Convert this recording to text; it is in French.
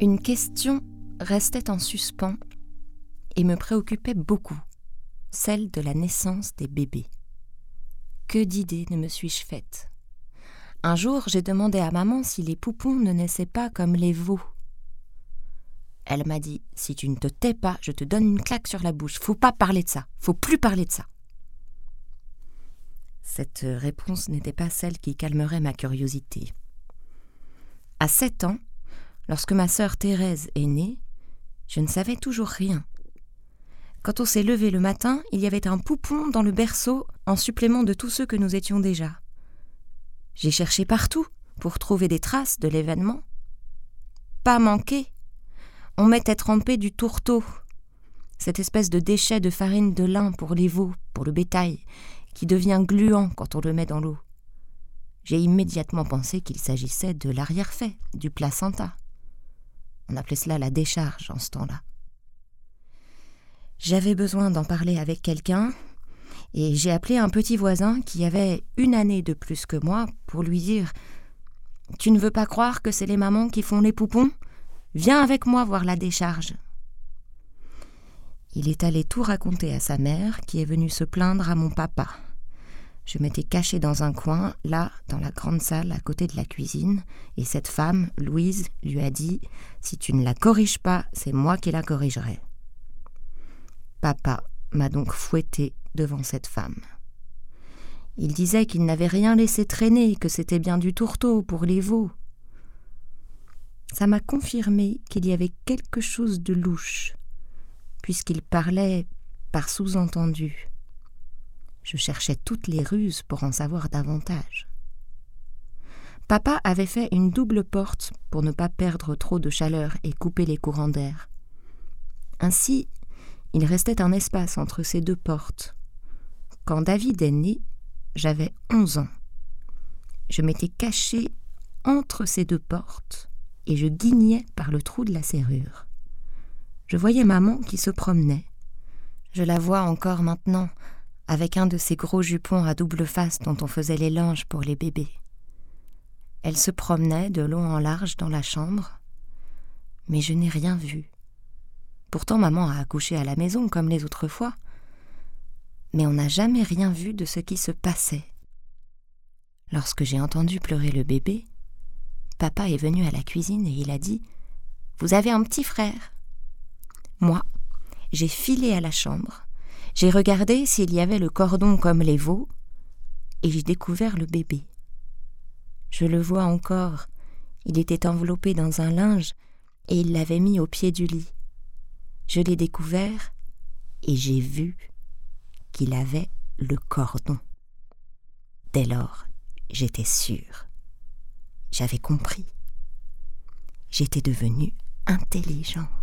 Une question restait en suspens et me préoccupait beaucoup, celle de la naissance des bébés. Que d'idées ne me suis-je faite Un jour, j'ai demandé à maman si les poupons ne naissaient pas comme les veaux. Elle m'a dit Si tu ne te tais pas, je te donne une claque sur la bouche. Faut pas parler de ça. Faut plus parler de ça. Cette réponse n'était pas celle qui calmerait ma curiosité. À sept ans, lorsque ma sœur Thérèse est née, je ne savais toujours rien. Quand on s'est levé le matin, il y avait un poupon dans le berceau en supplément de tous ceux que nous étions déjà. J'ai cherché partout pour trouver des traces de l'événement. Pas manqué. On mettait trempé du tourteau, cette espèce de déchet de farine de lin pour les veaux, pour le bétail, qui devient gluant quand on le met dans l'eau. J'ai immédiatement pensé qu'il s'agissait de l'arrière-fait, du placenta. On appelait cela la décharge en ce temps-là. J'avais besoin d'en parler avec quelqu'un, et j'ai appelé un petit voisin qui avait une année de plus que moi pour lui dire Tu ne veux pas croire que c'est les mamans qui font les poupons? Viens avec moi voir la décharge. Il est allé tout raconter à sa mère, qui est venue se plaindre à mon papa. Je m'étais caché dans un coin, là, dans la grande salle à côté de la cuisine, et cette femme, Louise, lui a dit Si tu ne la corriges pas, c'est moi qui la corrigerai. Papa m'a donc fouetté devant cette femme. Il disait qu'il n'avait rien laissé traîner, que c'était bien du tourteau pour les veaux. Ça m'a confirmé qu'il y avait quelque chose de louche, puisqu'il parlait par sous-entendu. Je cherchais toutes les ruses pour en savoir davantage. Papa avait fait une double porte pour ne pas perdre trop de chaleur et couper les courants d'air. Ainsi, il restait un espace entre ces deux portes. Quand David est né, j'avais onze ans. Je m'étais caché entre ces deux portes et je guignais par le trou de la serrure. Je voyais maman qui se promenait. Je la vois encore maintenant, avec un de ces gros jupons à double face dont on faisait les linges pour les bébés. Elle se promenait de long en large dans la chambre, mais je n'ai rien vu. Pourtant maman a accouché à la maison comme les autres fois, mais on n'a jamais rien vu de ce qui se passait. Lorsque j'ai entendu pleurer le bébé, papa est venu à la cuisine et il a dit Vous avez un petit frère. Moi, j'ai filé à la chambre, j'ai regardé s'il y avait le cordon comme les veaux, et j'ai découvert le bébé. Je le vois encore, il était enveloppé dans un linge, et il l'avait mis au pied du lit. Je l'ai découvert, et j'ai vu qu'il avait le cordon. Dès lors, j'étais sûre. J'avais compris. J'étais devenue intelligente.